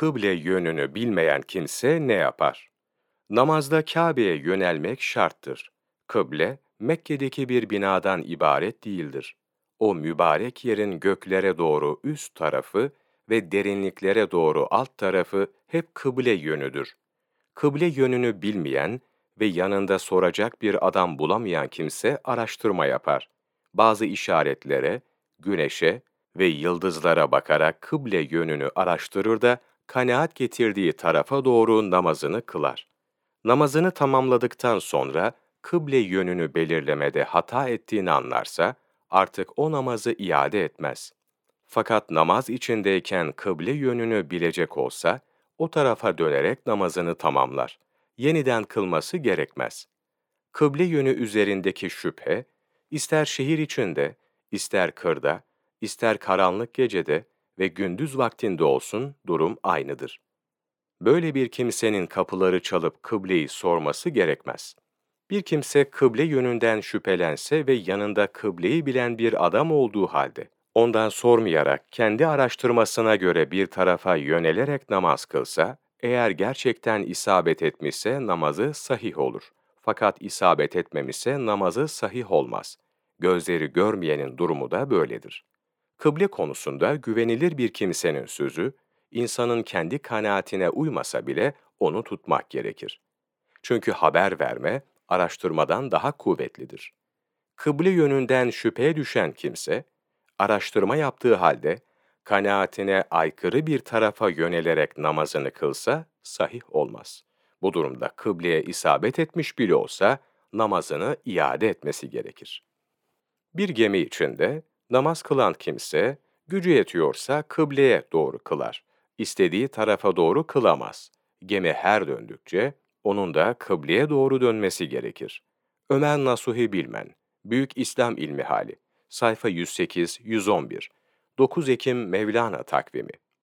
Kıble yönünü bilmeyen kimse ne yapar? Namazda Kabe'ye yönelmek şarttır. Kıble, Mekke'deki bir binadan ibaret değildir. O mübarek yerin göklere doğru üst tarafı ve derinliklere doğru alt tarafı hep kıble yönüdür. Kıble yönünü bilmeyen ve yanında soracak bir adam bulamayan kimse araştırma yapar. Bazı işaretlere, güneşe ve yıldızlara bakarak kıble yönünü araştırır da kanaat getirdiği tarafa doğru namazını kılar. Namazını tamamladıktan sonra kıble yönünü belirlemede hata ettiğini anlarsa artık o namazı iade etmez. Fakat namaz içindeyken kıble yönünü bilecek olsa o tarafa dönerek namazını tamamlar. Yeniden kılması gerekmez. Kıble yönü üzerindeki şüphe, ister şehir içinde, ister kırda, ister karanlık gecede ve gündüz vaktinde olsun durum aynıdır. Böyle bir kimsenin kapıları çalıp kıbleyi sorması gerekmez. Bir kimse kıble yönünden şüphelense ve yanında kıbleyi bilen bir adam olduğu halde, ondan sormayarak kendi araştırmasına göre bir tarafa yönelerek namaz kılsa, eğer gerçekten isabet etmişse namazı sahih olur. Fakat isabet etmemişse namazı sahih olmaz. Gözleri görmeyenin durumu da böyledir. Kıble konusunda güvenilir bir kimsenin sözü, insanın kendi kanaatine uymasa bile onu tutmak gerekir. Çünkü haber verme, araştırmadan daha kuvvetlidir. Kıble yönünden şüpheye düşen kimse, araştırma yaptığı halde, kanaatine aykırı bir tarafa yönelerek namazını kılsa, sahih olmaz. Bu durumda kıbleye isabet etmiş bile olsa, namazını iade etmesi gerekir. Bir gemi içinde, namaz kılan kimse, gücü yetiyorsa kıbleye doğru kılar. İstediği tarafa doğru kılamaz. Gemi her döndükçe, onun da kıbleye doğru dönmesi gerekir. Ömer Nasuhi Bilmen, Büyük İslam İlmi Hali, sayfa 108-111, 9 Ekim Mevlana takvimi.